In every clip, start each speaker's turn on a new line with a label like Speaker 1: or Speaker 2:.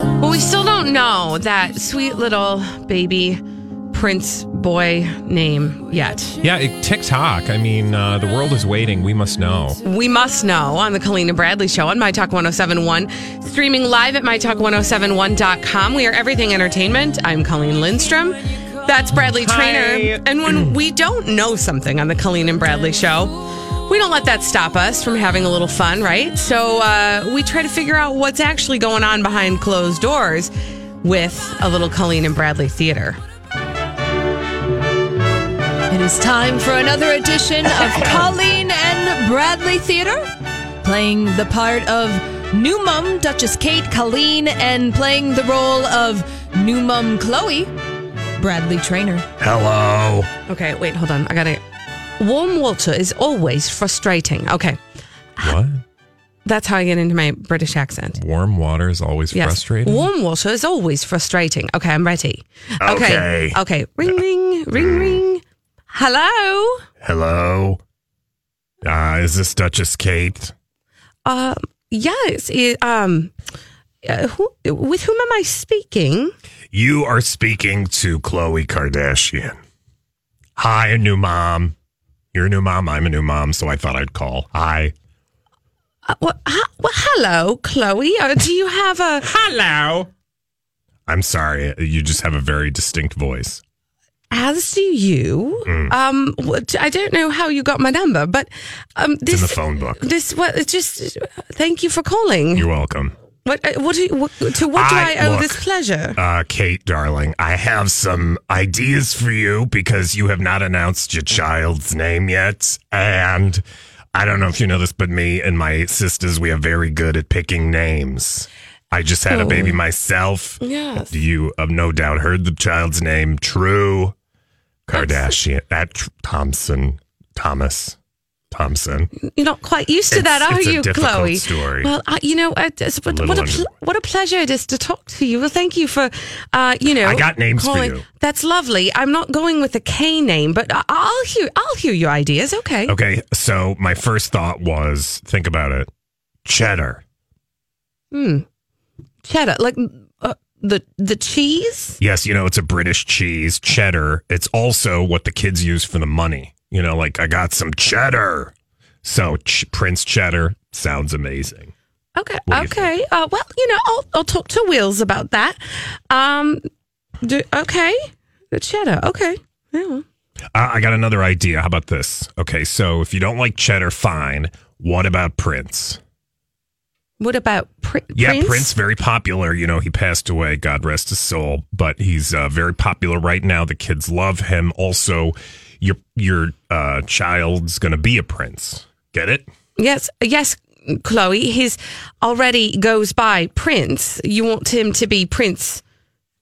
Speaker 1: Well, we still don't know that sweet little baby Prince boy name yet.
Speaker 2: Yeah, it, TikTok. I mean, uh, the world is waiting. We must know.
Speaker 1: We must know on the Colleen and Bradley show on My Talk 1071, streaming live at MyTalk1071.com. We are everything entertainment. I'm Colleen Lindstrom. That's Bradley
Speaker 2: Hi.
Speaker 1: Traynor. And when we don't know something on the Colleen and Bradley show, we don't let that stop us from having a little fun, right? So uh, we try to figure out what's actually going on behind closed doors with a little Colleen and Bradley theater.
Speaker 3: It is time for another edition of Colleen and Bradley Theater, playing the part of new mum Duchess Kate Colleen and playing the role of new mum Khloe, Bradley Traynor.
Speaker 2: Hello.
Speaker 1: Okay, wait, hold on. I got to. Warm water is always frustrating. Okay,
Speaker 2: What?
Speaker 1: that's how I get into my British accent.
Speaker 2: Warm water is always
Speaker 1: Yes.
Speaker 2: frustrating.
Speaker 1: Warm water is always frustrating. Okay, I'm ready.
Speaker 2: Okay.
Speaker 1: Okay. Ring, ring, ring, ring. Hello.
Speaker 2: Hello. Uh, is this Duchess Kate?
Speaker 1: Um. Yes. It, um. Uh, who, with whom am I speaking?
Speaker 2: You are speaking to Khloe Kardashian. Hi, new mom. You're a new mom. I'm a new mom, so I thought I'd call. Hi.
Speaker 1: Uh, well, ha- well, hello, Khloe. Uh, do you have a?
Speaker 2: Hello. I'm sorry. You just have a very distinct voice.
Speaker 1: As do you.
Speaker 2: Mm.
Speaker 1: Um. I don't know how you got my number, but um.
Speaker 2: It's
Speaker 1: This
Speaker 2: in the phone book.
Speaker 1: This what? Just. Thank you for calling.
Speaker 2: You're welcome.
Speaker 1: What? uh, What? Do you, what to what do I,
Speaker 2: I-
Speaker 1: owe
Speaker 2: look.
Speaker 1: this pleasure?
Speaker 2: Uh, Kate, darling, I have some ideas for you because you have not announced your child's name yet. And I don't know if you know this, but me and my sisters, we are very good at picking names. I just had a baby myself.
Speaker 1: Yes.
Speaker 2: You have no doubt heard the child's name, True Kardashian. Tr- Thompson, Thomas Thompson.
Speaker 1: You're not quite used to
Speaker 2: It's-
Speaker 1: that, are you, Khloe?
Speaker 2: story.
Speaker 1: Well, uh, you know, uh, what,
Speaker 2: little
Speaker 1: what a pl- what a pleasure it is to talk to you. Well, thank you for, uh, you know,
Speaker 2: I got names for you.
Speaker 1: That's lovely. I'm not going with a K name, but I'll hear I'll hear your ideas. Okay.
Speaker 2: Okay, so my first thought was think about it. Cheddar. Hmm.
Speaker 1: Cheddar, like uh, the the cheese.
Speaker 2: Yes, you know, it's a British cheese, cheddar. It's also what the kids use for the money. You know, like I got some cheddar. So ch- Prince Cheddar sounds amazing.
Speaker 1: Okay. Okay. Uh, well, you know, I'll I'll talk to Wills about that. Um. Do, okay. The cheddar. Okay. Yeah.
Speaker 2: Uh, I got another idea. How about this? Okay, so if you don't like cheddar, fine. What about Prince?
Speaker 1: What about Pri-
Speaker 2: Yeah,
Speaker 1: Prince?
Speaker 2: Prince? very popular. You know, he passed away. God rest his soul. But he's uh, very popular right now. The kids love him. Also, your your uh, child's gonna be a prince. Get it?
Speaker 1: Yes, yes, Khloe. His already goes by Prince. You want him to be Prince,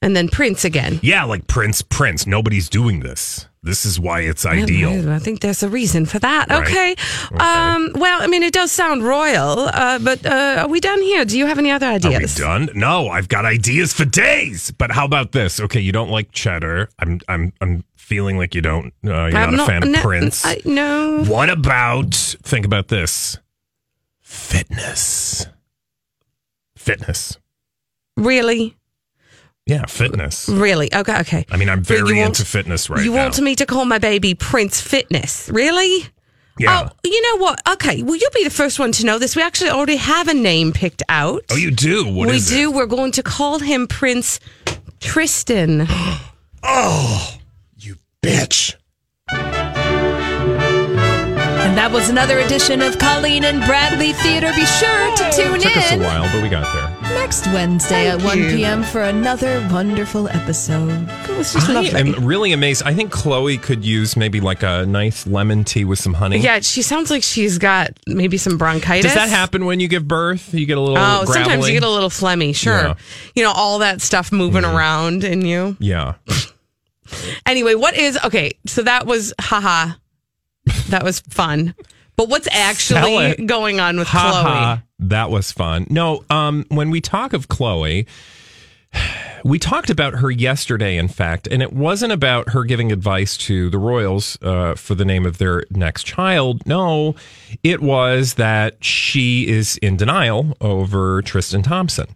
Speaker 1: and then Prince again.
Speaker 2: Yeah, like Prince, Prince. Nobody's doing this. This is why it's ideal.
Speaker 1: I think there's a reason for that.
Speaker 2: Right.
Speaker 1: Okay. Um. Well, I mean, it does sound royal. Uh. But uh, are we done here? Do you have any other
Speaker 2: Are we
Speaker 1: ideas?
Speaker 2: done? No, I've got ideas for days. But how about this? Okay, you don't like cheddar. I'm I'm I'm feeling like you don't. Uh, you're
Speaker 1: I'm
Speaker 2: not, a fan of
Speaker 1: no,
Speaker 2: Prince.
Speaker 1: I, no.
Speaker 2: What about think about this? Fitness. Fitness.
Speaker 1: Really,
Speaker 2: Yeah, fitness.
Speaker 1: really. Okay. Okay.
Speaker 2: I mean, I'm very
Speaker 1: want-
Speaker 2: into fitness right
Speaker 1: you
Speaker 2: now.
Speaker 1: You want me to call my baby Prince Fitness? Really?
Speaker 2: yeah.
Speaker 1: Oh, you know what? Okay. Well, you'll be the first one to know this. We actually already have a name picked out.
Speaker 2: Oh, you do? What
Speaker 1: we do.
Speaker 2: it?
Speaker 1: We're going to call him Prince Tristan.
Speaker 2: Oh, bitch.
Speaker 3: And that was another edition of Colleen and Bradley Theater. Be sure to tune in.
Speaker 2: Took us a
Speaker 3: in
Speaker 2: while, but we got there.
Speaker 3: next Wednesday
Speaker 1: Thank
Speaker 3: at 1
Speaker 1: you.
Speaker 3: p.m. for another wonderful episode.
Speaker 1: It was just
Speaker 2: I
Speaker 1: lovely.
Speaker 2: am really amazed. I think Khloe could use maybe like a nice lemon tea with some honey.
Speaker 1: yeah, she sounds like she's got maybe some bronchitis.
Speaker 2: Does that happen when you give birth? You get a little
Speaker 1: Oh,
Speaker 2: gravelly?
Speaker 1: sometimes you get a little phlegmy. Sure,
Speaker 2: Yeah.
Speaker 1: you know all that stuff moving mm-hmm. around in you.
Speaker 2: Yeah.
Speaker 1: Anyway, what is okay? So that was haha. That was fun. But what's actually going on with Khloe?
Speaker 2: ha. That was fun. No, um, when we talk of Khloe, we talked about her yesterday, in fact, and it wasn't about her giving advice to the Royals uh, for the name of their next child. No, it was that she is in denial over Tristan Thompson.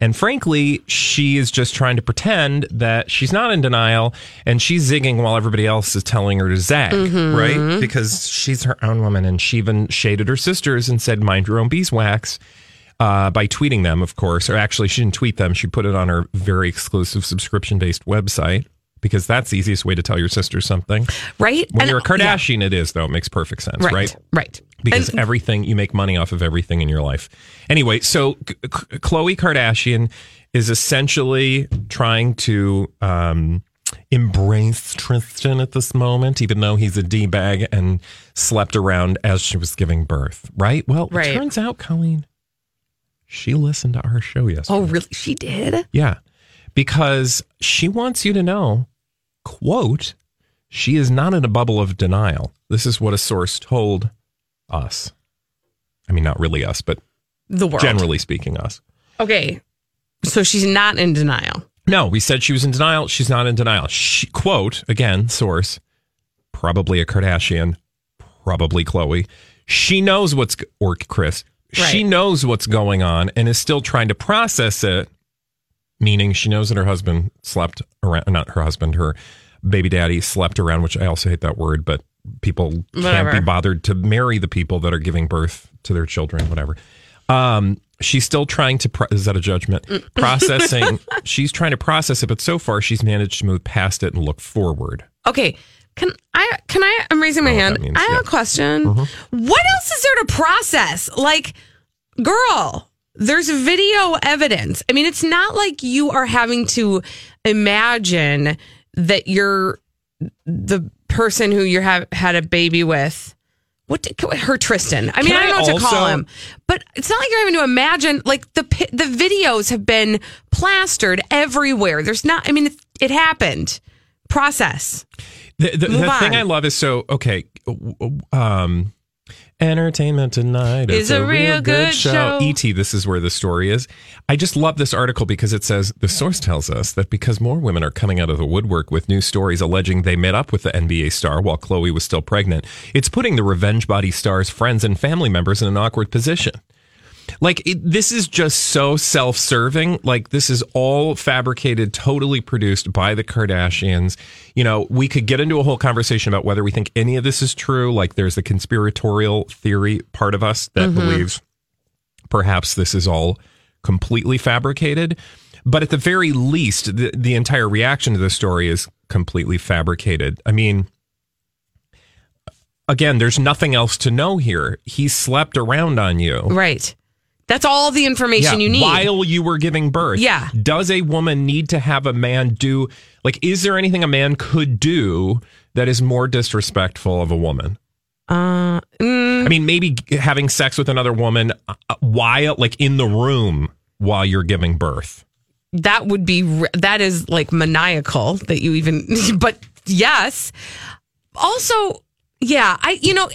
Speaker 2: And frankly, she is just trying to pretend that she's not in denial and she's zigging while everybody else is telling her to zag, right? Because she's her own woman and she even shaded her sisters and said, mind your own beeswax uh, by tweeting them, of course. Or actually, she didn't tweet them. She put it on her very exclusive subscription based website because that's the easiest way to tell your sister something.
Speaker 1: Right?
Speaker 2: When
Speaker 1: And-
Speaker 2: you're a
Speaker 1: yeah.
Speaker 2: Kardashian, it is, though. It makes perfect sense,
Speaker 1: Right.
Speaker 2: right?
Speaker 1: Right.
Speaker 2: Because
Speaker 1: And-
Speaker 2: everything, you make money off of everything in your life. Anyway, so Khloe Kardashian is essentially trying to um, embrace Tristan at this moment, even though he's a D bag and slept around as she was giving birth, right? Well,
Speaker 1: Right.
Speaker 2: it turns out, Colleen, she listened to our show yesterday.
Speaker 1: oh, really? She did?
Speaker 2: Yeah, because she wants you to know, quote, she is not in a bubble of denial. This is what a source told us. I mean, not really us, but
Speaker 1: The world.
Speaker 2: generally speaking, us.
Speaker 1: Okay. So she's not in denial.
Speaker 2: No, we said she was in denial. She's not in denial. She, quote, again, source, probably a Kardashian, probably Khloe. She knows what's, or Kris, she knows what's going on and is still trying to process it, meaning she knows that her husband slept around, not her husband, her baby daddy slept around, which I also hate that word, but people can't be bothered to marry the people that are giving birth to their children, whatever. Um, she's still trying to, pro- is that a judgment?
Speaker 1: Mm.
Speaker 2: Processing, she's trying to process it, but so far she's managed to move past it and look forward.
Speaker 1: Okay. Can I can I I'm raising my
Speaker 2: I
Speaker 1: hand.
Speaker 2: means,
Speaker 1: I have
Speaker 2: yeah. Mm-hmm.
Speaker 1: a question. What else is there to process? Like, girl, there's video evidence. I mean, it's not like you are having to imagine that you're the person who you have had a baby with. What did, her Tristan? I mean,
Speaker 2: Can
Speaker 1: I don't know
Speaker 2: I
Speaker 1: what to call
Speaker 2: also-
Speaker 1: him, but it's not like you're having to imagine. Like the pi- the videos have been plastered everywhere. There's not. I mean, it, it happened. Process.
Speaker 2: The, the, the thing. I love is so okay. Um, entertainment tonight
Speaker 1: Is a real good show.
Speaker 2: Et, this is where the story is. I just love this article because it says the source tells us that because more women are coming out of the woodwork with new stories alleging they met up with the NBA star while Khloe was still pregnant, it's putting the revenge body star's friends and family members in an awkward position. Like it, this is just so self-serving. Like this is all fabricated, totally produced by the Kardashians. You know, we could get into a whole conversation about whether we think any of this is true. Like there's the conspiratorial theory part of us that mm-hmm. believes perhaps this is all completely fabricated. But at the very least, the, the entire reaction to the story is completely fabricated. I mean, again, there's nothing else to know here. He slept around on you.
Speaker 1: Right. That's all the information you need.
Speaker 2: While you were giving birth.
Speaker 1: Yeah.
Speaker 2: Does a woman need to have a man do, like, is there anything a man could do that is more disrespectful of a woman?
Speaker 1: uh, mm,
Speaker 2: I mean, maybe having sex with another woman uh, while, like, in the room while you're giving birth.
Speaker 1: that would be that is like maniacal that you even. But yes. Also, yeah, I you know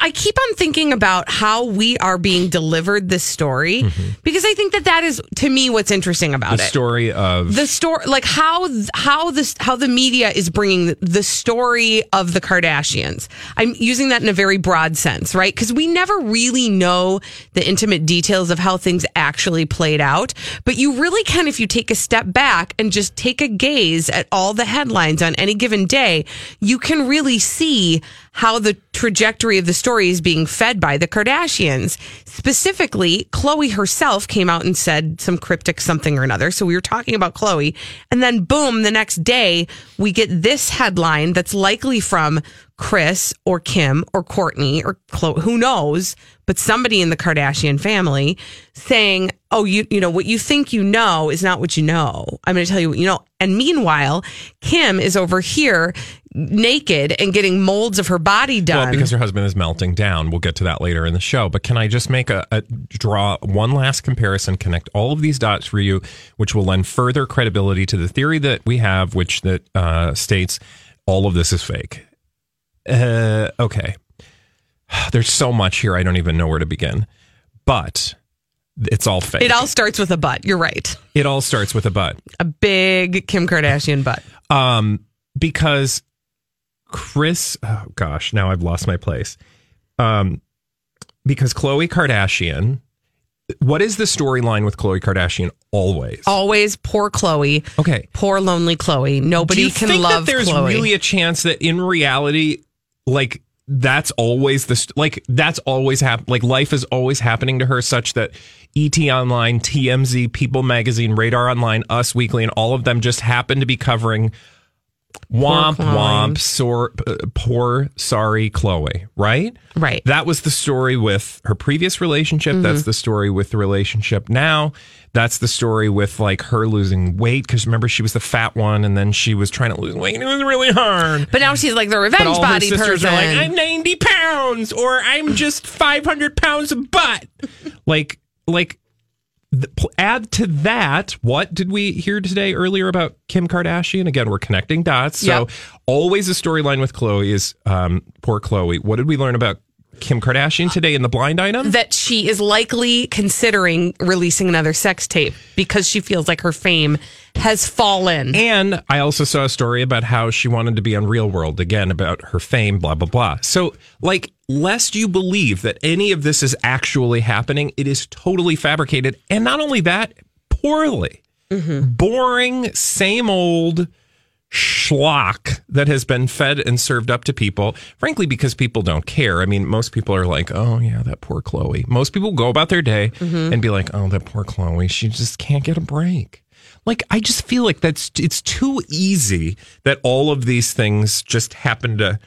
Speaker 1: I keep on thinking about how we are being delivered this story because I think that that is to me what's interesting about
Speaker 2: Mm-hmm. The
Speaker 1: it.
Speaker 2: story of
Speaker 1: the story like how how this how the media is bringing the story of the kardashians i'm using that in a very broad sense right because we never really know the intimate details of how things actually played out but you really can if you take a step back and just take a gaze at all the headlines on any given day you can really see how the trajectory of the story is being fed by the Kardashians. Specifically, Khloe herself came out and said some cryptic something or another. So we were talking about Khloe. And then, boom, the next day, we get this headline that's likely from Kris or Kim or Kourtney or Khloe, who knows, but somebody in the Kardashian family saying, Oh, you, you know, what you think you know is not what you know. I'm going to tell you what you know. And meanwhile, Kim is over here naked and getting molds of her body done.
Speaker 2: Well, because her husband is melting down. We'll get to that later in the show. But can I just make a, a draw one last comparison, connect all of these dots for you, which will lend further credibility to the theory that we have, which that uh, states all of this is fake. Uh, okay, there's so much here. I don't even know where to begin. But it's all fake.
Speaker 1: it all starts with a butt. You're right.
Speaker 2: it all starts with a but.
Speaker 1: A big Kim Kardashian butt.
Speaker 2: Um, because Kris, oh gosh, now I've lost my place. Um, because Khloe Kardashian, what is the storyline with Khloe Kardashian always?
Speaker 1: Always poor Khloe.
Speaker 2: Okay.
Speaker 1: Poor lonely Khloe. Nobody can
Speaker 2: think
Speaker 1: love
Speaker 2: that there's
Speaker 1: Khloe.
Speaker 2: really a chance that in reality, like that's always the st- like that's always hap- like life is always happening to her such that ET Online, TMZ, People Magazine, Radar Online, Us Weekly, and all of them just happen to be covering womp womp sor- uh, poor sorry Khloe, right?
Speaker 1: Right.
Speaker 2: That was the story with her previous relationship.
Speaker 1: Mm-hmm.
Speaker 2: That's the story with the relationship now. That's the story with like her losing weight because remember she was the fat one and then she was trying to lose weight and it was really hard.
Speaker 1: But now she's like the revenge
Speaker 2: But all her
Speaker 1: body
Speaker 2: sisters
Speaker 1: person.
Speaker 2: are like, I'm 90 pounds or I'm just 500 pounds of butt. like, like, add to that, what did we hear today earlier about Kim Kardashian? Again, we're connecting dots. So
Speaker 1: Yep.
Speaker 2: always a storyline with Khloe is um, poor Khloe. What did we learn about Kim Kardashian today in the blind item?
Speaker 1: that she is likely considering releasing another sex tape because she feels like her fame has fallen.
Speaker 2: And I also saw a story about how she wanted to be on Real World again about her fame, blah, blah, blah. So, like, lest you believe that any of this is actually happening, it is totally fabricated. And not only that, poorly. Mm-hmm. Boring, same old schlock that has been fed and served up to people, frankly, because people don't care. I mean, most people are like, oh, yeah, that poor Khloe. Most people go about their day and be like, oh, that poor Khloe. She just can't get a break. Like, I just feel like that's, it's too easy that all of these things just happen to,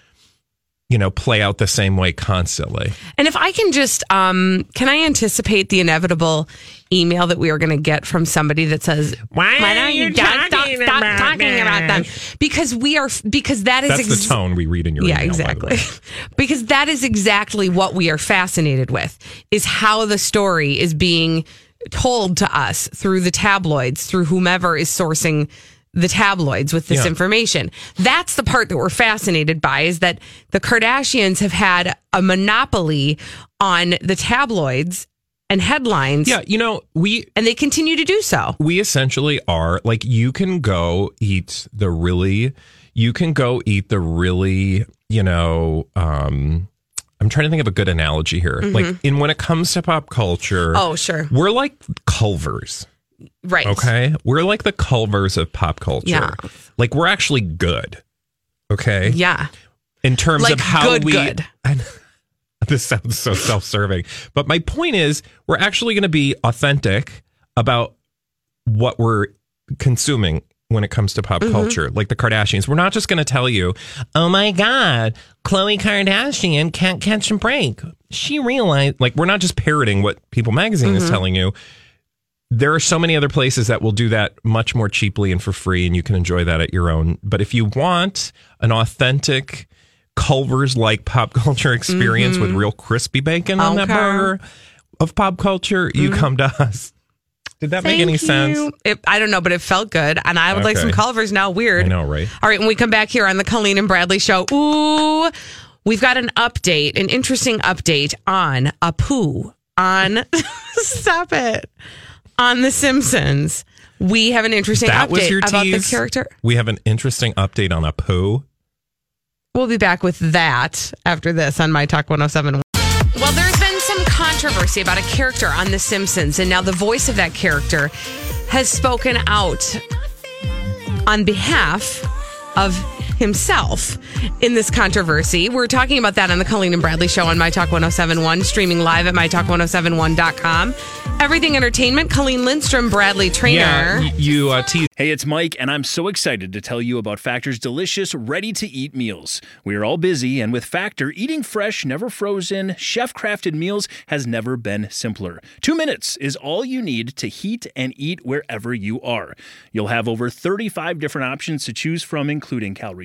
Speaker 2: you know, play out the same way constantly.
Speaker 1: And if I can just, um, can I anticipate the inevitable email that we are going to get from somebody that says,
Speaker 2: Why are
Speaker 1: don't
Speaker 2: you
Speaker 1: stop,
Speaker 2: talking
Speaker 1: stop
Speaker 2: about
Speaker 1: talking about them?" Because we are, because that is
Speaker 2: That's
Speaker 1: ex-
Speaker 2: the tone we read in your
Speaker 1: Yeah,
Speaker 2: email, by the
Speaker 1: exactly.
Speaker 2: way.
Speaker 1: because that is exactly what we are fascinated with is how the story is being told to us through the tabloids, through whomever is sourcing the tabloids with this
Speaker 2: Yeah.
Speaker 1: information. That's the part that we're fascinated by is that the Kardashians have had a monopoly on the tabloids and headlines.
Speaker 2: Yeah, you know, we
Speaker 1: And they continue to do so.
Speaker 2: we essentially are like you can go eat the really you can go eat the really you know um i'm trying to think of a good analogy here like in when it comes to pop culture
Speaker 1: Mm-hmm. Oh, sure.
Speaker 2: we're like culvers
Speaker 1: Right.
Speaker 2: okay we're like the culvers of pop culture
Speaker 1: Yeah.
Speaker 2: like we're actually good okay
Speaker 1: Yeah.
Speaker 2: in terms
Speaker 1: Like
Speaker 2: of how
Speaker 1: good,
Speaker 2: we
Speaker 1: good.
Speaker 2: I this sounds so self-serving but my point is we're actually going to be authentic about what we're consuming when it comes to pop
Speaker 1: Mm-hmm.
Speaker 2: culture like the kardashians we're not just going to tell you oh my god Khloe Kardashian can't catch a break. She realized, like, we're not just parroting what People Magazine
Speaker 1: Mm-hmm.
Speaker 2: is telling you. There are so many other places that will do that much more cheaply and for free, and you can enjoy that at your own. But if you want an authentic Culver's like pop culture experience with real crispy bacon on that
Speaker 1: Mm-hmm.
Speaker 2: Burger of pop culture, you come to us. Did that make any
Speaker 1: Thank
Speaker 2: sense?
Speaker 1: It, I don't know, but it felt good. And I would like some
Speaker 2: Okay.
Speaker 1: Culvers now. Weird.
Speaker 2: I know, right?
Speaker 1: All right. When we come back here on the Colleen and Bradley show, ooh, we've got an update, an interesting update on Apu, on, stop it, on The Simpsons. We have an interesting
Speaker 2: That
Speaker 1: update
Speaker 2: was your
Speaker 1: about the character.
Speaker 2: We have an interesting update on a poo.
Speaker 1: We'll be back with that after this on My Talk 1071. Well, there's been some controversy about a character on The Simpsons, and now the voice of that character has spoken out on behalf of himself in this controversy. We're talking about that on the Colleen and Bradley show on My Talk 1071, streaming live at MyTalk1071.com. Everything Entertainment, Colleen Lindstrom, Bradley Traynor.
Speaker 2: Yeah, you uh,
Speaker 4: Hey, it's Mike, and I'm so excited to tell you about Factor's delicious, ready to eat meals. We are all busy, and with Factor, eating fresh, never frozen, chef crafted meals has never been simpler. Two minutes is all you need to heat and eat wherever you are. You'll have over 35 different options to choose from, including calorie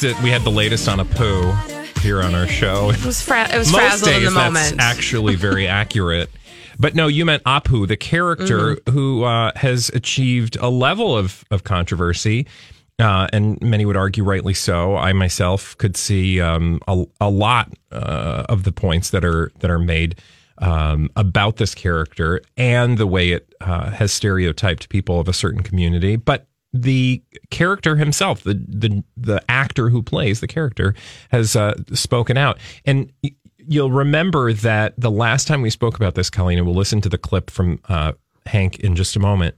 Speaker 2: That we had the latest on a poo here on our show.
Speaker 1: It was, fra- it was
Speaker 2: Most
Speaker 1: frazzled
Speaker 2: days
Speaker 1: in the
Speaker 2: that's actually very accurate. But no, you meant Apu, the character
Speaker 1: Mm-hmm.
Speaker 2: who uh, has achieved a level of, of controversy. Uh, and many would argue rightly so. I myself could see um, a, a lot uh, of the points that are that are made um, about this character and the way it uh, has stereotyped people of a certain community. But the character himself, the the the actor who plays the character, has uh, spoken out, and you'll remember that the last time we spoke about this, Colleen, and we'll listen to the clip from uh, Hank in just a moment.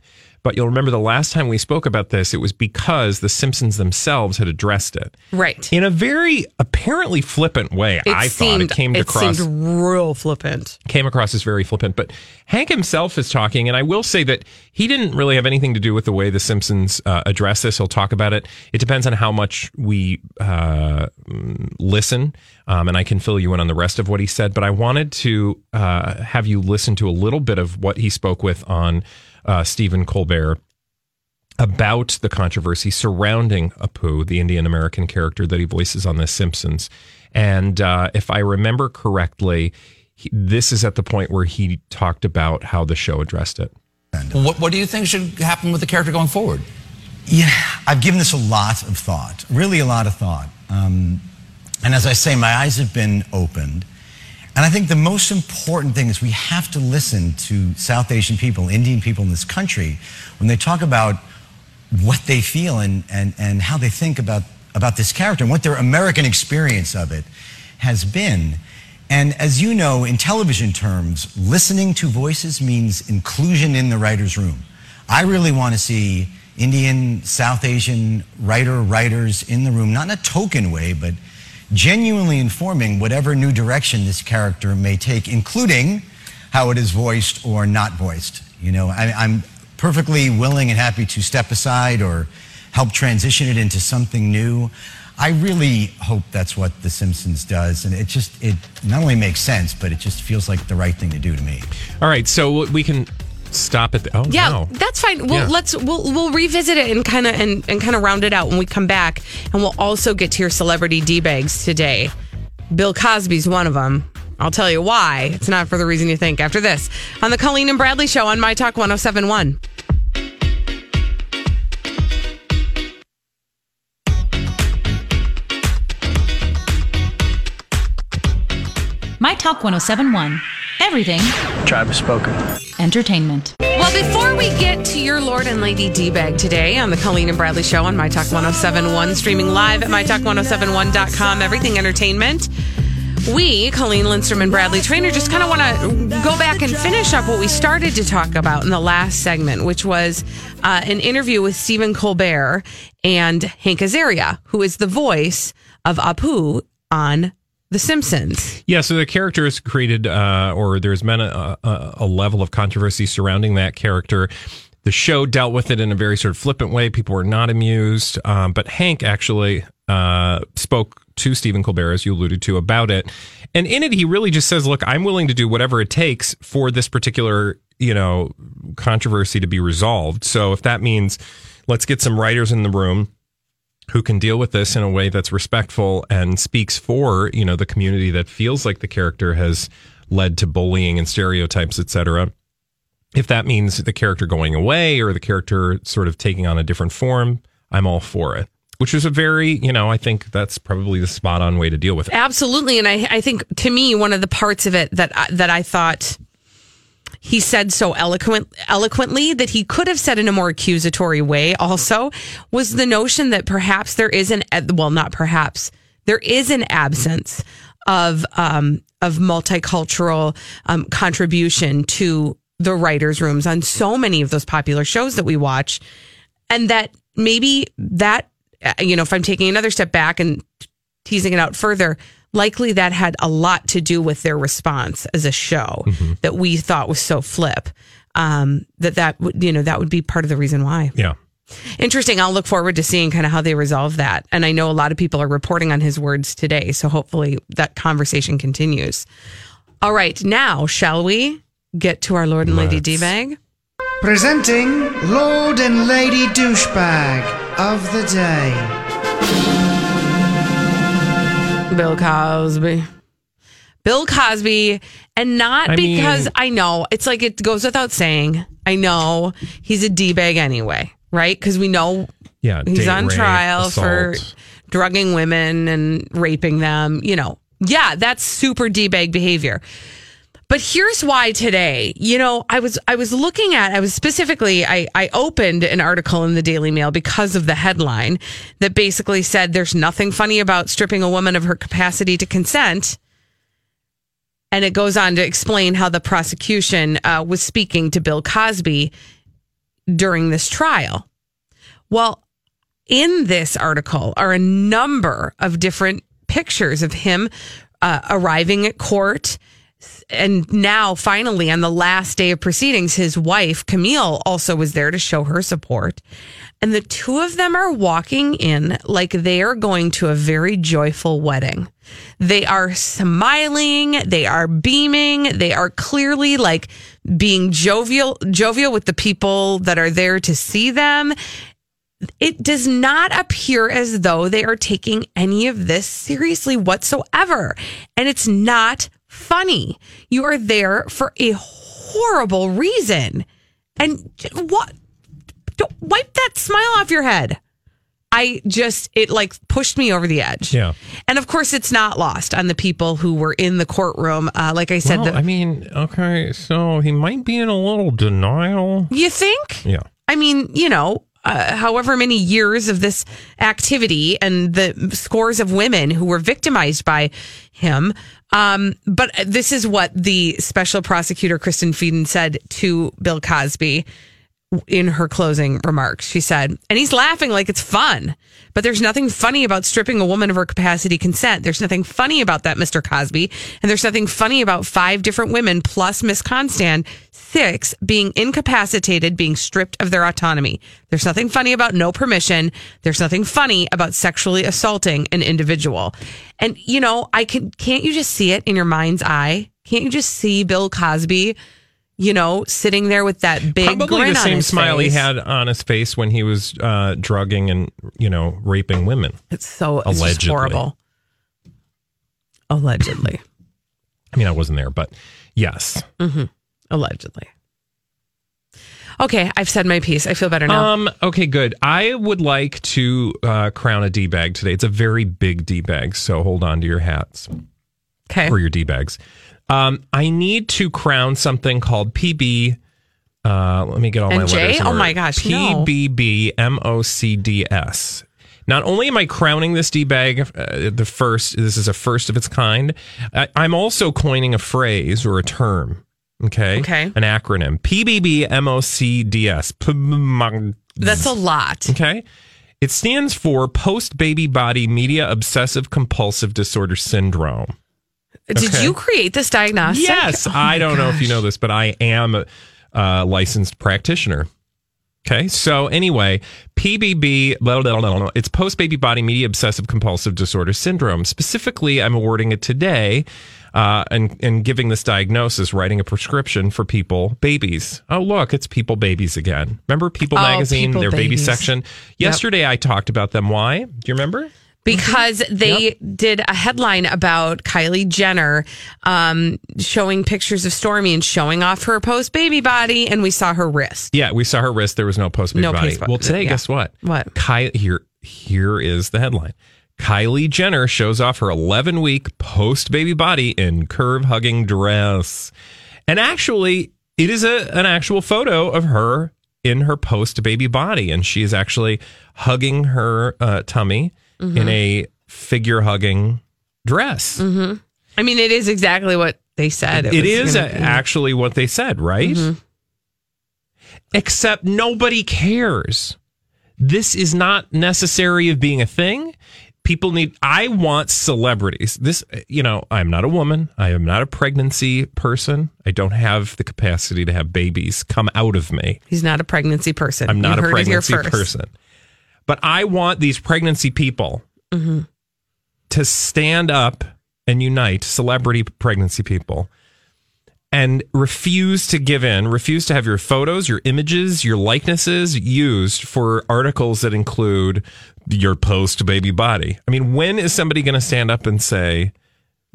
Speaker 2: But you'll remember the last time we spoke about this, it was because the Simpsons themselves had addressed it
Speaker 1: right.
Speaker 2: in a very apparently flippant way.
Speaker 1: It
Speaker 2: I
Speaker 1: seemed,
Speaker 2: thought it came across
Speaker 1: seemed real flippant.
Speaker 2: came across as very flippant. But Hank himself is talking, and I will say that he didn't really have anything to do with the way The Simpsons uh, address this. He'll talk about it. It depends on how much we uh, mm, listen, um, and I can fill you in on the rest of what he said. But I wanted to uh, have you listen to a little bit of what he spoke with on uh, Stephen Colbert about the controversy surrounding Apu, the Indian American character that he voices on The Simpsons. And uh, if I remember correctly, he, this is at the point where he talked about how the show addressed it.
Speaker 5: What, what do you think should happen with the character going forward?
Speaker 6: Yeah, I've given this a lot of thought, really a lot of thought. Um, and as I say, my eyes have been opened. And I think the most important thing is we have to listen to South Asian people, Indian people in this country, when they talk about what they feel and, and, and how they think about, about this character and what their American experience of it has been. And as you know, in television terms, listening to voices means inclusion in the writer's room. I really want to see Indian, South Asian writer, writers in the room, not in a token way, but genuinely informing whatever new direction this character may take, including how it is voiced or not voiced. You know, I, I'm perfectly willing and happy to step aside or help transition it into something new. I really hope that's what The Simpsons does, and it just it not only makes sense, but it just feels like the right thing to do to me.
Speaker 2: All right, so we can stop at the. Oh,
Speaker 1: Yeah,
Speaker 2: no.
Speaker 1: that's fine. We'll
Speaker 2: Yeah.
Speaker 1: let's we'll we'll revisit it and kind of and, and kind of round it out when we come back, and we'll also get to your celebrity d bags today. Bill Cosby's one of them. I'll tell you why. It's not for the reason you think. After this, on the Colleen and Bradley Show on My Talk 1071.
Speaker 7: My Talk 1071. Everything
Speaker 8: Tribe has spoken.
Speaker 7: entertainment.
Speaker 1: Well, before we get to your Lord and Lady D bag today on the Colleen and Bradley Show on My Talk 1071, streaming live at MyTalk1071.com, everything entertainment. We, Colleen Lindstrom and Bradley Traynor, just kind of want to go back and finish up what we started to talk about in the last segment, which was uh, an interview with Stephen Colbert and Hank Azaria, who is the voice of Apu on The Simpsons.
Speaker 2: Yeah, so the character is created, uh, or there's been a, a, a level of controversy surrounding that character. The show dealt with it in a very sort of flippant way. People were not amused, um, but Hank actually uh, spoke to Stephen Colbert, as you alluded to, about it. And in it, he really just says, "Look, I'm willing to do whatever it takes for this particular, you know, controversy to be resolved. So if that means let's get some writers in the room." Who can deal with this in a way that's respectful and speaks for you know the community that feels like the character has led to bullying and stereotypes, etc. If that means the character going away or the character sort of taking on a different form, I'm all for it. Which is a very, you know, I think that's probably the spot on way to deal with it.
Speaker 1: Absolutely, and I, I think to me one of the parts of it that that I thought he said so eloquent eloquently that he could have said in a more accusatory way. Also, was the notion that perhaps there is an well, not perhaps there is an absence of um, of multicultural um, contribution to the writers' rooms on so many of those popular shows that we watch, and that maybe that uh, you know, if I'm taking another step back and teasing it out further, likely that had a lot to do with their response as a show that we thought was so flip. Um, that that would you know that would be part of the reason why.
Speaker 2: Yeah.
Speaker 1: Interesting. I'll look forward to seeing kind of how they resolve that. And I know a lot of people are reporting on his words today, so hopefully that conversation continues. All right, now shall we get to our Lord and Lady D bag?
Speaker 9: Presenting Lord and Lady Douchebag of the Day.
Speaker 1: Bill Cosby. Bill Cosby, and not
Speaker 2: I
Speaker 1: because
Speaker 2: mean-
Speaker 1: I know it's like it goes without saying. I know he's a d bag anyway, right? Because we know
Speaker 2: Yeah,
Speaker 1: he's on
Speaker 2: rape,
Speaker 1: trial for drugging women and raping them. You know, yeah, that's super d bag behavior. But here's why today, you know, I was I was looking at I was specifically I I opened an article in the Daily Mail because of the headline that basically said there's nothing funny about stripping a woman of her capacity to consent. And it goes on to explain how the prosecution uh, was speaking to Bill Cosby during this trial. Well, in this article are a number of different pictures of him uh, arriving at court. And now, finally, on the last day of proceedings, his wife, Camille, also was there to show her support. And the two of them are walking in like they are going to a very joyful wedding. They are smiling, they are beaming, they are clearly like being jovial, jovial with the people that are there to see them it does not appear as though they are taking any of this seriously whatsoever. And it's not funny. You are there for a horrible reason. And what? Don't wipe that smile off your head. I just, it like pushed me over the edge.
Speaker 2: Yeah.
Speaker 1: And of course, it's not lost on the people who were in the courtroom. Uh, like I said,
Speaker 2: Well,
Speaker 1: the,
Speaker 2: I mean, okay, so he might be in a little denial.
Speaker 1: you think?
Speaker 2: Yeah.
Speaker 1: I mean, you know, uh, however many years of this activity and the scores of women who were victimized by him. Um, but this is what the special prosecutor, Kristen Feden, said to Bill Cosby in her closing remarks. She said, and he's laughing like it's fun, but there's nothing funny about stripping a woman of her capacity consent. There's nothing funny about that, Mr. Cosby. And there's nothing funny about five different women plus Miss Constand, six being incapacitated, being stripped of their autonomy. There's nothing funny about no permission. There's nothing funny about sexually assaulting an individual. And, you know, I can, can't you just see it in your mind's eye? Can't you just see Bill Cosby? You know, sitting there with that big
Speaker 2: Probably
Speaker 1: grin
Speaker 2: the
Speaker 1: on
Speaker 2: same
Speaker 1: his
Speaker 2: smile
Speaker 1: face.
Speaker 2: he had on his face when he was uh, drugging and, you know, raping women.
Speaker 1: It's so it's
Speaker 2: Allegedly.
Speaker 1: horrible. Allegedly.
Speaker 2: I mean, I wasn't there, but yes.
Speaker 1: hmm Allegedly. Okay, I've said my piece. I feel better now.
Speaker 2: Um. Okay. Good. I would like to uh, crown a d bag today. It's a very big d bag, so hold on to your hats.
Speaker 1: Okay.
Speaker 2: Or your d bags. Um. I need to crown something called PB. Uh. Let me get all my letters.
Speaker 1: Oh my gosh, no.
Speaker 2: PBB MOCDS. Not only am I crowning this d bag, uh, the first. This is a first of its kind. I, I'm also coining a phrase or a term. Okay.
Speaker 1: Okay.
Speaker 2: An acronym. PBB MOCDS.
Speaker 1: That's a lot.
Speaker 2: Okay. It stands for post baby body media obsessive compulsive disorder syndrome.
Speaker 1: Did
Speaker 2: okay.
Speaker 1: you create this diagnostic?
Speaker 2: Yes.
Speaker 1: Oh
Speaker 2: I don't know if you know this, but I am a, uh licensed practitioner. Okay. So anyway, PBB, blah, blah, blah, it's post baby body media obsessive compulsive disorder syndrome. Specifically, I'm awarding it today uh, and, and giving this diagnosis, writing a prescription for people, babies. Oh, look, it's People Babies again. Remember People
Speaker 1: Oh,
Speaker 2: Magazine,
Speaker 1: People
Speaker 2: their baby
Speaker 1: Babies.
Speaker 2: section? Yesterday I talked about them. Why? Do you remember?
Speaker 1: Because they did a headline about Kylie Jenner um, showing pictures of Stormi and showing off her post baby body, and we saw her wrist.
Speaker 2: Yeah, we saw her wrist. There was no post baby
Speaker 1: No
Speaker 2: body.
Speaker 1: post-
Speaker 2: well, today,
Speaker 1: yeah.
Speaker 2: guess what?
Speaker 1: What?
Speaker 2: Ky- here, here is the headline. Kylie Jenner shows off her 11 week post baby body in curve hugging dress. And actually, it is a, an actual photo of her in her post baby body. And she is actually hugging her uh, tummy
Speaker 1: Mm-hmm.
Speaker 2: in a figure hugging dress.
Speaker 1: hmm I mean, it is exactly what they said.
Speaker 2: it
Speaker 1: was
Speaker 2: a- actually what they said, right?
Speaker 1: Mhm.
Speaker 2: Except nobody cares. This is not necessary of being a thing. People need, I want celebrities. This, you know, I'm not a woman. I am not a pregnancy person. I don't have the capacity to have babies come out of me.
Speaker 1: He's not a pregnancy person.
Speaker 2: I'm not
Speaker 1: You
Speaker 2: a
Speaker 1: it
Speaker 2: pregnancy person. But I want these pregnancy people
Speaker 1: Mhm.
Speaker 2: to stand up and unite, celebrity pregnancy people, and refuse to give in, refuse to have your photos, your images, your likenesses used for articles that include your post baby body. I mean, when is somebody going to stand up and say,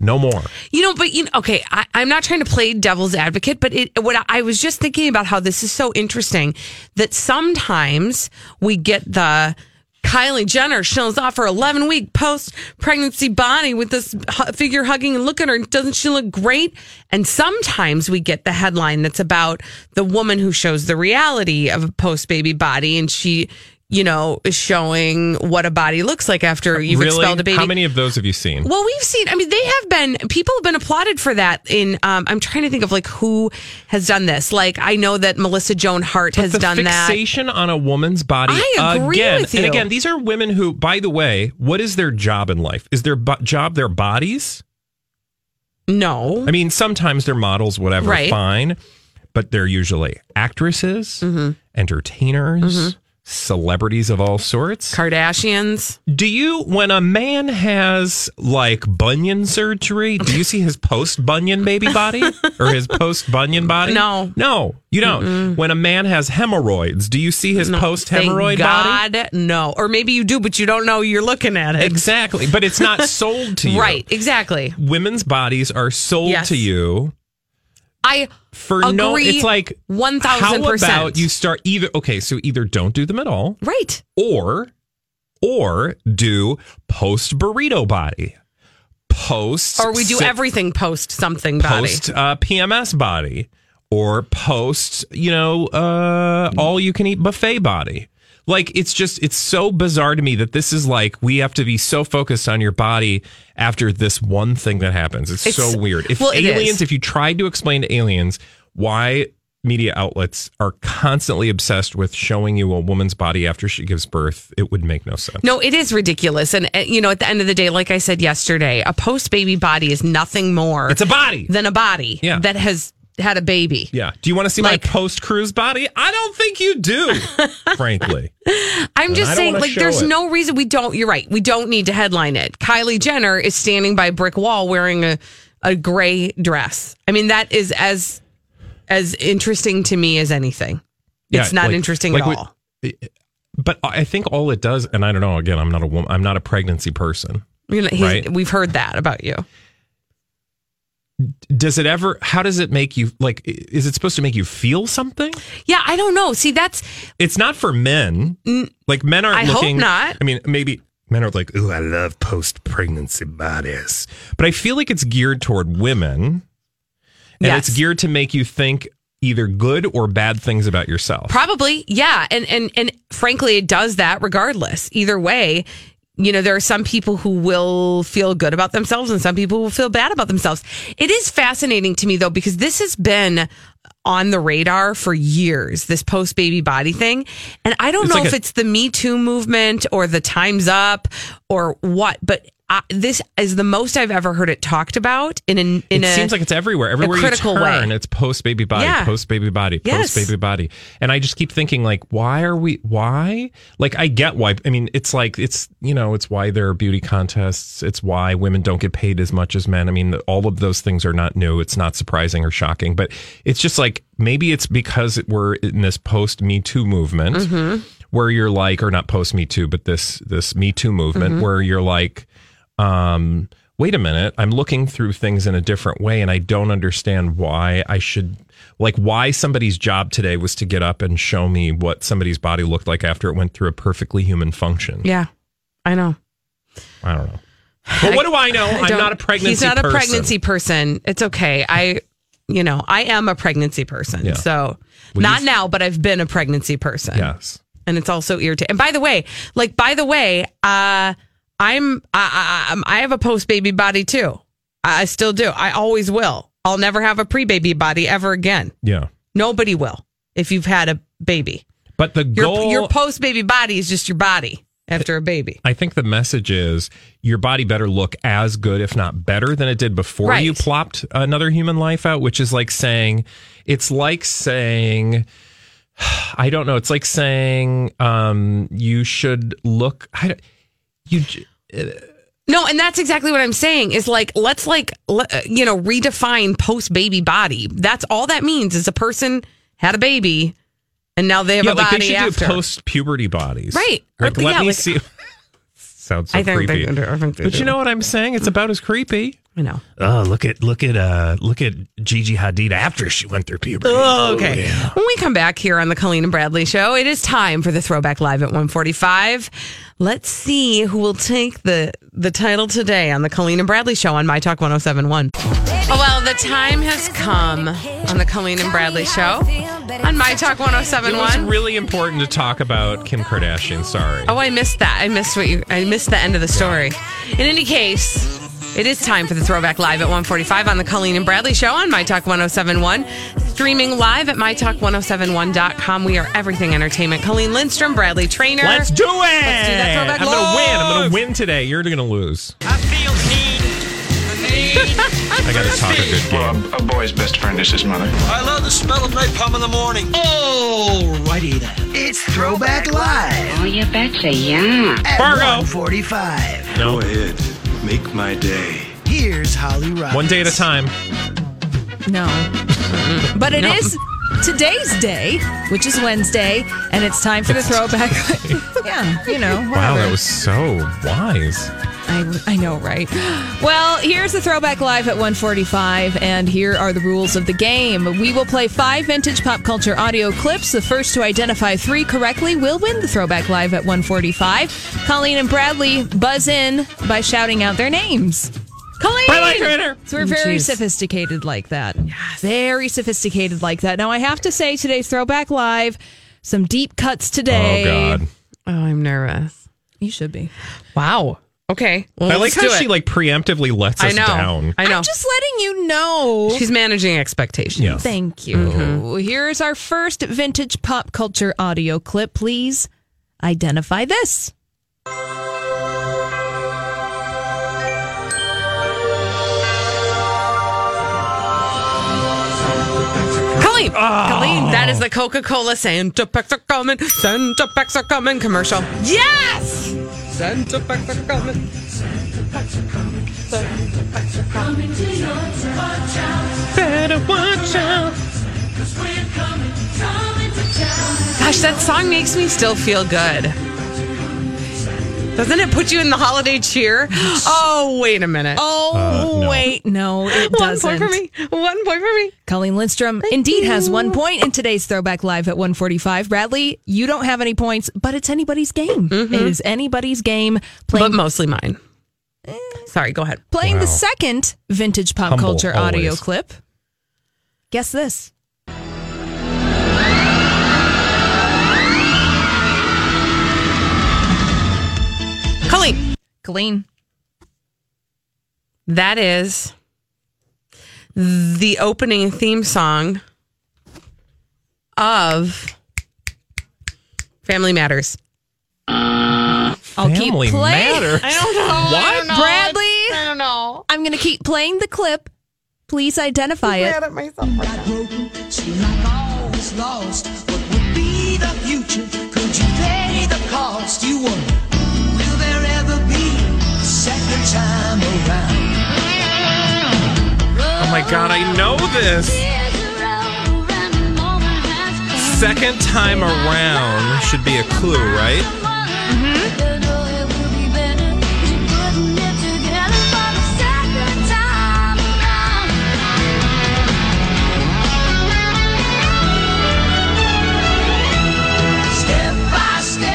Speaker 2: no more?
Speaker 1: You know, but you know, okay, I, I'm not trying to play devil's advocate, but it, what I, I was just thinking about how this is so interesting that sometimes we get the Kylie Jenner shows off her 11 week post pregnancy body with this figure hugging and look at her. Doesn't she look great? And sometimes we get the headline that's about the woman who shows the reality of a post baby body and she, you know, showing what a body looks like after you've
Speaker 2: really?
Speaker 1: expelled a baby.
Speaker 2: How many of those have you seen?
Speaker 1: Well, we've seen. I mean, they have been. People have been applauded for that. In um, I'm trying to think of like who has done this. Like I know that Melissa Joan Hart has
Speaker 2: the
Speaker 1: done that.
Speaker 2: fixation on a woman's body.
Speaker 1: I agree
Speaker 2: again,
Speaker 1: with
Speaker 2: And again, these are women who, by the way, what is their job in life? Is their bo- job their bodies?
Speaker 1: No.
Speaker 2: I mean, sometimes they're models, whatever,
Speaker 1: Right.
Speaker 2: fine. But they're usually actresses,
Speaker 1: Mm-hmm.
Speaker 2: entertainers, celebrities of all sorts.
Speaker 1: Kardashians.
Speaker 2: Do you, when a man has like bunion surgery, do you see his post bunion baby body or his post bunion body?
Speaker 1: No.
Speaker 2: No, you don't. When a man has hemorrhoids, do you see his post hemorrhoid body?
Speaker 1: God, no. Or maybe you do, but you don't know you're looking at it.
Speaker 2: Exactly. But it's not sold to you.
Speaker 1: Right. Exactly.
Speaker 2: Women's bodies are sold
Speaker 1: Yes.
Speaker 2: to you
Speaker 1: I
Speaker 2: for
Speaker 1: agree
Speaker 2: no it's like
Speaker 1: thousand percent.
Speaker 2: How about you start either okay so either don't do them at all
Speaker 1: right
Speaker 2: or or do post burrito body post
Speaker 1: Or we do
Speaker 2: si-
Speaker 1: everything post something body.
Speaker 2: post uh, pms body or post you know uh all you can eat buffet body like it's just it's so bizarre to me that this is like we have to be so focused on your body after this one thing that happens it's,
Speaker 1: It's-
Speaker 2: so weird if
Speaker 1: well,
Speaker 2: aliens
Speaker 1: is.
Speaker 2: if you tried to explain to aliens why media outlets are constantly obsessed with showing you a woman's body after she gives birth it would make no sense
Speaker 1: No, it is ridiculous. And, you know, at the end of the day, like I said yesterday, a post baby body is nothing more
Speaker 2: it's a body
Speaker 1: than a body
Speaker 2: Yeah.
Speaker 1: that has had a baby.
Speaker 2: yeah do you want to see
Speaker 1: Like-
Speaker 2: my post cruise body i don't think you do frankly
Speaker 1: I'm
Speaker 2: And
Speaker 1: just saying, like, there's
Speaker 2: it.
Speaker 1: no reason we don't. You're right. We don't need to headline it. Kylie Jenner is standing by a brick wall wearing a, a gray dress. I mean, that is as as interesting to me as anything.
Speaker 2: Yeah,
Speaker 1: It's not
Speaker 2: like-
Speaker 1: interesting
Speaker 2: like
Speaker 1: at
Speaker 2: we-
Speaker 1: all.
Speaker 2: But I think all it does, and I don't know. Again, I'm not a woman. I'm not a pregnancy person.
Speaker 1: He's-
Speaker 2: right.
Speaker 1: We've heard that about you.
Speaker 2: Does it ever? How does it make you? Like, is it supposed to make you feel something?
Speaker 1: Yeah, I don't know. See, that's
Speaker 2: It's not for men. Mm, like men aren't
Speaker 1: I hope not.
Speaker 2: I mean, maybe men are like, "Ooh, I love post-pregnancy bodies," but I feel like it's geared toward women, and
Speaker 1: Yes.
Speaker 2: it's geared to make you think either good or bad things about yourself.
Speaker 1: Probably, yeah, and and and frankly, it does that regardless. Either way, you know, there are some people who will feel good about themselves, and some people will feel bad about themselves. It is fascinating to me though because this has been on the radar for years. This post baby body thing, and I don't
Speaker 2: It's
Speaker 1: know
Speaker 2: like
Speaker 1: if
Speaker 2: a-
Speaker 1: it's the Me Too movement or the Times Up or what, but. I, this is the most I've ever heard it talked about in an in
Speaker 2: it
Speaker 1: a
Speaker 2: seems like it's everywhere. Everywhere
Speaker 1: critical
Speaker 2: you turn,
Speaker 1: way.
Speaker 2: it's post baby body,
Speaker 1: Yeah.
Speaker 2: post baby body,
Speaker 1: Yes.
Speaker 2: post baby body. And I just keep thinking, like, why are we? Why? Like, I get why. I mean, it's like it's you know, it's why there are beauty contests. It's why women don't get paid as much as men. I mean, all of those things are not new. It's not surprising or shocking, but it's just like maybe it's because we're in this post Me Too movement.
Speaker 1: Mm-hmm.
Speaker 2: where you're like, or not post Me Too, but this this Me Too movement,
Speaker 1: Mhm.
Speaker 2: where you're like, um, wait a minute, I'm looking through things in a different way, and I don't understand why I should like why somebody's job today was to get up and show me what somebody's body looked like after it went through a perfectly human function.
Speaker 1: Yeah, I know.
Speaker 2: I don't know. But what do I know? I'm
Speaker 1: don't-
Speaker 2: a pregnancy.
Speaker 1: He's not a
Speaker 2: person.
Speaker 1: pregnancy person. It's okay. I, you know, I am a pregnancy person.
Speaker 2: Yeah.
Speaker 1: So
Speaker 2: Well,
Speaker 1: not now, but I've been a pregnancy person.
Speaker 2: Yes.
Speaker 1: And it's also irritating. And by the way, like by the way, uh, I'm I, I, I'm- I have a post baby body too. I still do. I always will. I'll never have a pre baby body ever again.
Speaker 2: Yeah.
Speaker 1: Nobody will if you've had a baby.
Speaker 2: But the
Speaker 1: Your
Speaker 2: goal,
Speaker 1: your post baby body is just your body after a baby.
Speaker 2: I think the message is your body better look as good, if not better, than it did before
Speaker 1: Right.
Speaker 2: you plopped another human life out, which is like saying, it's like saying, I don't know, it's like saying um, you should look, you,
Speaker 1: No, and that's exactly what I'm saying. Is like let's like you know redefine post baby body. That's all that means is a person had a baby and now they have
Speaker 2: yeah,
Speaker 1: a
Speaker 2: like
Speaker 1: body
Speaker 2: they should
Speaker 1: after.
Speaker 2: do post puberty bodies.
Speaker 1: Right. Or-
Speaker 2: let
Speaker 1: yeah,
Speaker 2: me
Speaker 1: like-
Speaker 2: see. Sounds so
Speaker 1: I think
Speaker 2: creepy.
Speaker 1: do. I think they
Speaker 2: but
Speaker 1: do.
Speaker 2: you know what I'm saying? It's about as creepy.
Speaker 1: I know.
Speaker 2: Oh, look at look at uh look at Gigi Hadid after she went through puberty.
Speaker 1: Oh, okay.
Speaker 2: yeah.
Speaker 1: When we come back here on the Colleen and Bradley show, it is time for the throwback live at 145. Let's see who will take the the title today on the Colleen and Bradley show on My Talk 1071. Oh, well, the time has come on the Colleen and Bradley show on My Talk
Speaker 2: It was
Speaker 1: 1071.
Speaker 2: really important to talk about Kim Kardashian. Sorry.
Speaker 1: Oh, I missed that. I missed what you. I missed the end of the story. In any case, it is time for the throwback live at 145 on the Colleen and Bradley show on My Talk 1071. Streaming live at MyTalk1071.com. We are everything entertainment. Colleen Lindstrom, Bradley Traynor.
Speaker 2: Let's do it.
Speaker 1: Let's do that throwback
Speaker 2: I'm gonna win. I'm gonna win today. You're gonna lose. I feel need. need. I gotta talk a good game.
Speaker 10: Well, a, a boy's best friend is his mother.
Speaker 11: I love the smell of napalm in the morning. Oh, righty then.
Speaker 9: It's Throwback Live.
Speaker 12: Oh, you betcha, yeah.
Speaker 9: At
Speaker 2: Fargo.
Speaker 9: 145.
Speaker 10: Go ahead, make my day.
Speaker 9: Here's Holly Roberts.
Speaker 2: One day at a time.
Speaker 3: No. But it
Speaker 1: No.
Speaker 3: is today's day, which is Wednesday, and it's time for the throwback. yeah, you know, whatever.
Speaker 2: Wow, that was so wise.
Speaker 3: I, I know, right? Well, here's the Throwback Live at 145, and here are the rules of the game. We will play five vintage pop culture audio clips. The first to identify three correctly will win the Throwback Live at 145. Colleen and Bradley buzz in by shouting out their names. Colleen!
Speaker 2: Bradley Traynor!
Speaker 3: So we're very
Speaker 1: Jeez.
Speaker 3: sophisticated like that. Very sophisticated like that. Now, I have to say, today's Throwback Live, some deep cuts today.
Speaker 2: Oh God.
Speaker 1: Oh, I'm nervous.
Speaker 3: You should be.
Speaker 1: Wow. Okay. Well,
Speaker 2: I like how
Speaker 1: do
Speaker 2: she like preemptively lets
Speaker 1: I
Speaker 2: us
Speaker 1: know.
Speaker 2: down.
Speaker 1: I know.
Speaker 3: I'm just letting you know.
Speaker 1: She's managing expectations.
Speaker 2: Yeah.
Speaker 3: Thank you.
Speaker 1: Mm-hmm.
Speaker 3: Here's our first vintage pop culture audio clip. Please identify this.
Speaker 1: Colleen, Colleen, that is the Coca Cola Santa packs are coming, Santa packs are coming commercial. Yes! Santa packs are coming. Santa packs are coming. Santa packs are coming to your town. Better watch out. Gosh, that song makes me still feel good. Doesn't it put you in the holiday cheer? Oh, wait a minute.
Speaker 3: Oh,
Speaker 2: Uh, no.
Speaker 3: wait. No, it
Speaker 1: One
Speaker 3: doesn't.
Speaker 1: One point for me. One point for me.
Speaker 3: Colleen Lindstrom indeed has one point in today's Throwback Live at 145. Bradley, you don't have any points, but it's anybody's game. It is anybody's game. Playing,
Speaker 1: Mm-hmm. But mostly mine. Sorry, go ahead.
Speaker 3: playing the second vintage pop
Speaker 2: Humble,
Speaker 3: culture audio
Speaker 2: always.
Speaker 3: clip. Guess this.
Speaker 1: Colleen.
Speaker 3: Colleen.
Speaker 1: That is the opening theme song of Family Matters.
Speaker 3: I'll
Speaker 2: Family
Speaker 3: keep playing.
Speaker 2: Matters.
Speaker 1: I don't know.
Speaker 2: What?
Speaker 3: Bradley,
Speaker 1: I don't know.
Speaker 3: I'm going to keep playing the clip. Please identify it.
Speaker 1: at myself.
Speaker 11: Seem
Speaker 2: God, I know this. second time around should be a clue, right? Mm-hmm.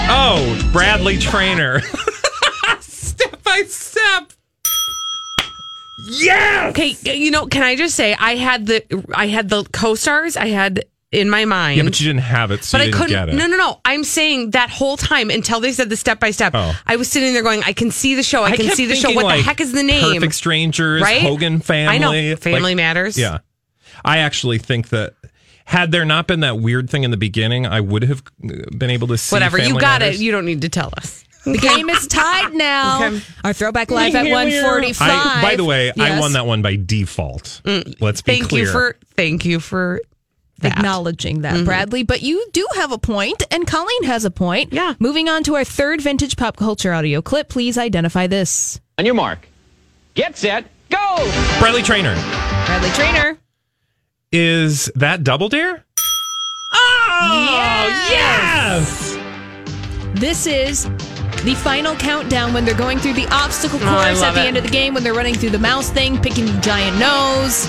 Speaker 2: Oh, Bradley Traynor.
Speaker 1: step by step. Yeah. Okay, you know, can I just say I had the I had the co-stars I had in my mind.
Speaker 2: Yeah, but you didn't have it, so
Speaker 1: but
Speaker 2: you
Speaker 1: I
Speaker 2: didn't
Speaker 1: couldn't.
Speaker 2: get it.
Speaker 1: No, no, no. I'm saying that whole time until they said the step by step.
Speaker 2: Oh.
Speaker 1: I was sitting there going, I can see the show. I, can see the show. What the heck is the name?
Speaker 2: Perfect Strangers,
Speaker 1: Right?
Speaker 2: Hogan Family.
Speaker 1: I know.
Speaker 2: like-
Speaker 1: Family Matters.
Speaker 2: Yeah. I actually think that had there not been that weird thing in the beginning, I would have been able to see
Speaker 1: Whatever. You got
Speaker 2: Matters.
Speaker 1: it. You don't need to tell us.
Speaker 3: The game is tied now.
Speaker 1: Okay.
Speaker 3: Our throwback live at
Speaker 1: Here
Speaker 3: 145.
Speaker 2: By the way, I won that one by default. Let's be
Speaker 1: Mm. Thank
Speaker 2: clear.
Speaker 1: you for thank you for that.
Speaker 3: acknowledging that,
Speaker 1: Mhm.
Speaker 3: Bradley. But you do have a point, and Colleen has a point.
Speaker 1: Yeah.
Speaker 3: Moving on to our third vintage pop culture audio clip. Please identify this.
Speaker 13: On your mark. Get set. Go!
Speaker 2: Bradley Traynor.
Speaker 3: Bradley Traynor.
Speaker 2: Is that Double Dare?
Speaker 3: Oh,
Speaker 2: yes!
Speaker 3: This is the final countdown when they're going through the obstacle
Speaker 1: Oh,
Speaker 3: course at the
Speaker 1: it.
Speaker 3: end of the game when they're running through the mouse thing, picking the giant nose.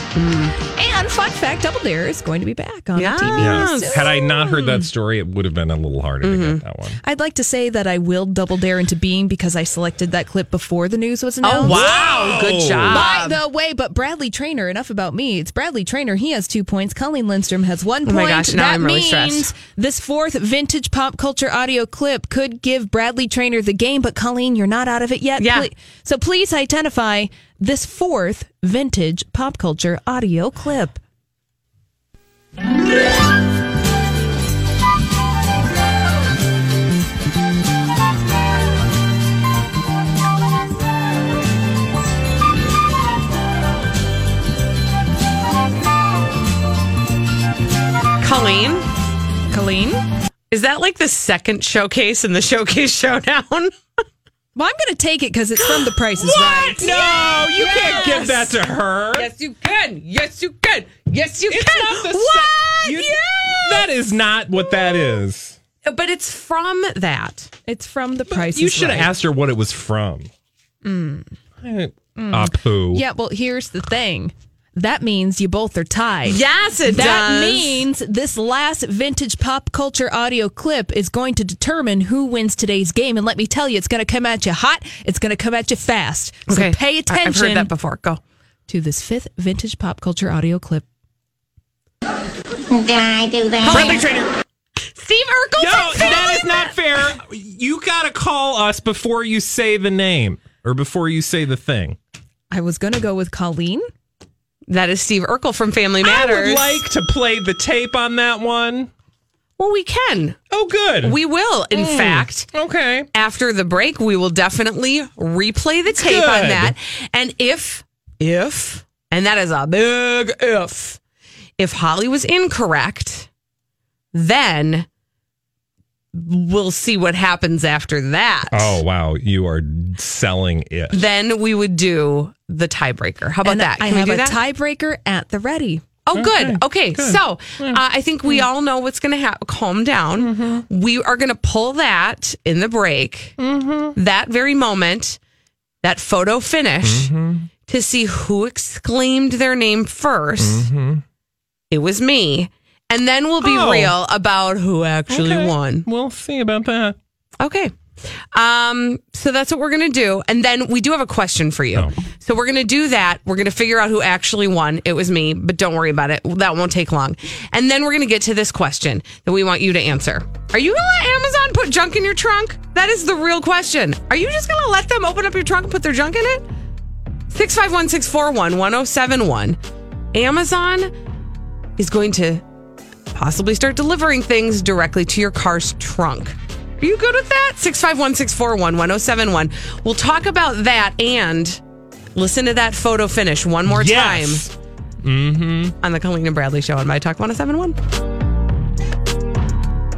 Speaker 3: And fun fact, Double Dare is going to be back on
Speaker 1: Yes.
Speaker 3: TV.
Speaker 2: Yeah.
Speaker 3: soon.
Speaker 2: Had I not heard that story, it would have been a little harder to
Speaker 1: Mm-hmm.
Speaker 2: get that one.
Speaker 3: I'd like to say that I willed Double Dare into being because I selected that clip before the news was announced.
Speaker 1: Oh wow. Good job.
Speaker 3: By the way, but Bradley Traynor, enough about me. It's Bradley Traynor. He has two points. Colleen Lindstrom has one point.
Speaker 1: my gosh, now
Speaker 3: that
Speaker 1: I'm really
Speaker 3: means
Speaker 1: stressed.
Speaker 3: this fourth vintage pop culture audio clip could give Bradley Traynor the game, but Colleen, you're not out of it yet.
Speaker 1: Yeah.
Speaker 3: So please identify this fourth vintage pop culture audio clip.
Speaker 1: Colleen,
Speaker 3: Colleen?
Speaker 1: Is that like the second showcase in the showcase showdown?
Speaker 3: Well, I'm going to take it because it's from The Price is Right.
Speaker 2: No, you can't give that to her.
Speaker 1: Yes, you can. Yes, you can. Yes, you
Speaker 2: It's
Speaker 1: can.
Speaker 2: not the
Speaker 1: what?
Speaker 2: se- you- That is not what that is.
Speaker 1: But it's from that.
Speaker 3: It's from The Price
Speaker 2: You
Speaker 3: is
Speaker 2: should have
Speaker 3: Right.
Speaker 2: asked her what it was from. Eh, Apu.
Speaker 3: Yeah, well, here's the thing. That means you both are tied.
Speaker 1: Yes, it
Speaker 3: that
Speaker 1: does.
Speaker 3: means this last vintage pop culture audio clip is going to determine who wins today's game. And let me tell you, it's going to come at you hot. It's going to come at you fast. So
Speaker 1: Okay.
Speaker 3: pay attention
Speaker 1: I've heard that before. Go.
Speaker 3: to this fifth vintage pop culture audio clip.
Speaker 14: Did I do that?
Speaker 2: Bradley Traynor.
Speaker 1: Steve Urkel.
Speaker 2: No,
Speaker 1: from
Speaker 2: that not fair. You got to call us before you say the name or before you say the thing.
Speaker 3: I was going to go with Colleen.
Speaker 1: That is Steve Urkel from Family Matters.
Speaker 2: I would like to play the tape on that one.
Speaker 1: well, we can.
Speaker 2: Oh, good.
Speaker 1: We will. In
Speaker 2: Mm.
Speaker 1: fact,
Speaker 2: okay.
Speaker 1: after the break, we will definitely replay the tape on that. And if, if, and that is a big if, if Holly was incorrect, then we'll see what happens after that.
Speaker 2: Oh, wow. You are selling it.
Speaker 1: Then we would do the tiebreaker. How about
Speaker 3: and
Speaker 1: that?
Speaker 3: I
Speaker 1: Can we
Speaker 3: have
Speaker 1: do
Speaker 3: a
Speaker 1: that?
Speaker 3: tiebreaker at the ready.
Speaker 1: Oh, good. Okay, so uh, I think we all know what's going to happen. Calm down. Mm-hmm. We are going to pull that in the break, mm-hmm. that very moment, that photo finish, mm-hmm. to see who exclaimed their name 1st It was me. And then we'll be
Speaker 2: Oh.
Speaker 1: real about who actually
Speaker 2: Okay.
Speaker 1: won.
Speaker 2: We'll see about that.
Speaker 1: Okay. Um, so that's what we're gonna do. And then we do have a question for you.
Speaker 2: Oh.
Speaker 1: So we're gonna do that. We're gonna figure out who actually won. It was me, but don't worry about it. That won't take long. And then we're gonna get to this question that we want you to answer. Are you gonna let Amazon put junk in your trunk? That is the real question. Are you just gonna let them open up your trunk and put their junk in it? 651 641 1071. Amazon is going to possibly start delivering things directly to your car's trunk. Are you good with that? 651 641 1071. We'll talk about that and listen to that photo finish one more
Speaker 2: Yes.
Speaker 1: time mm-hmm. on the Colleen and Bradley Show on My Talk 1071.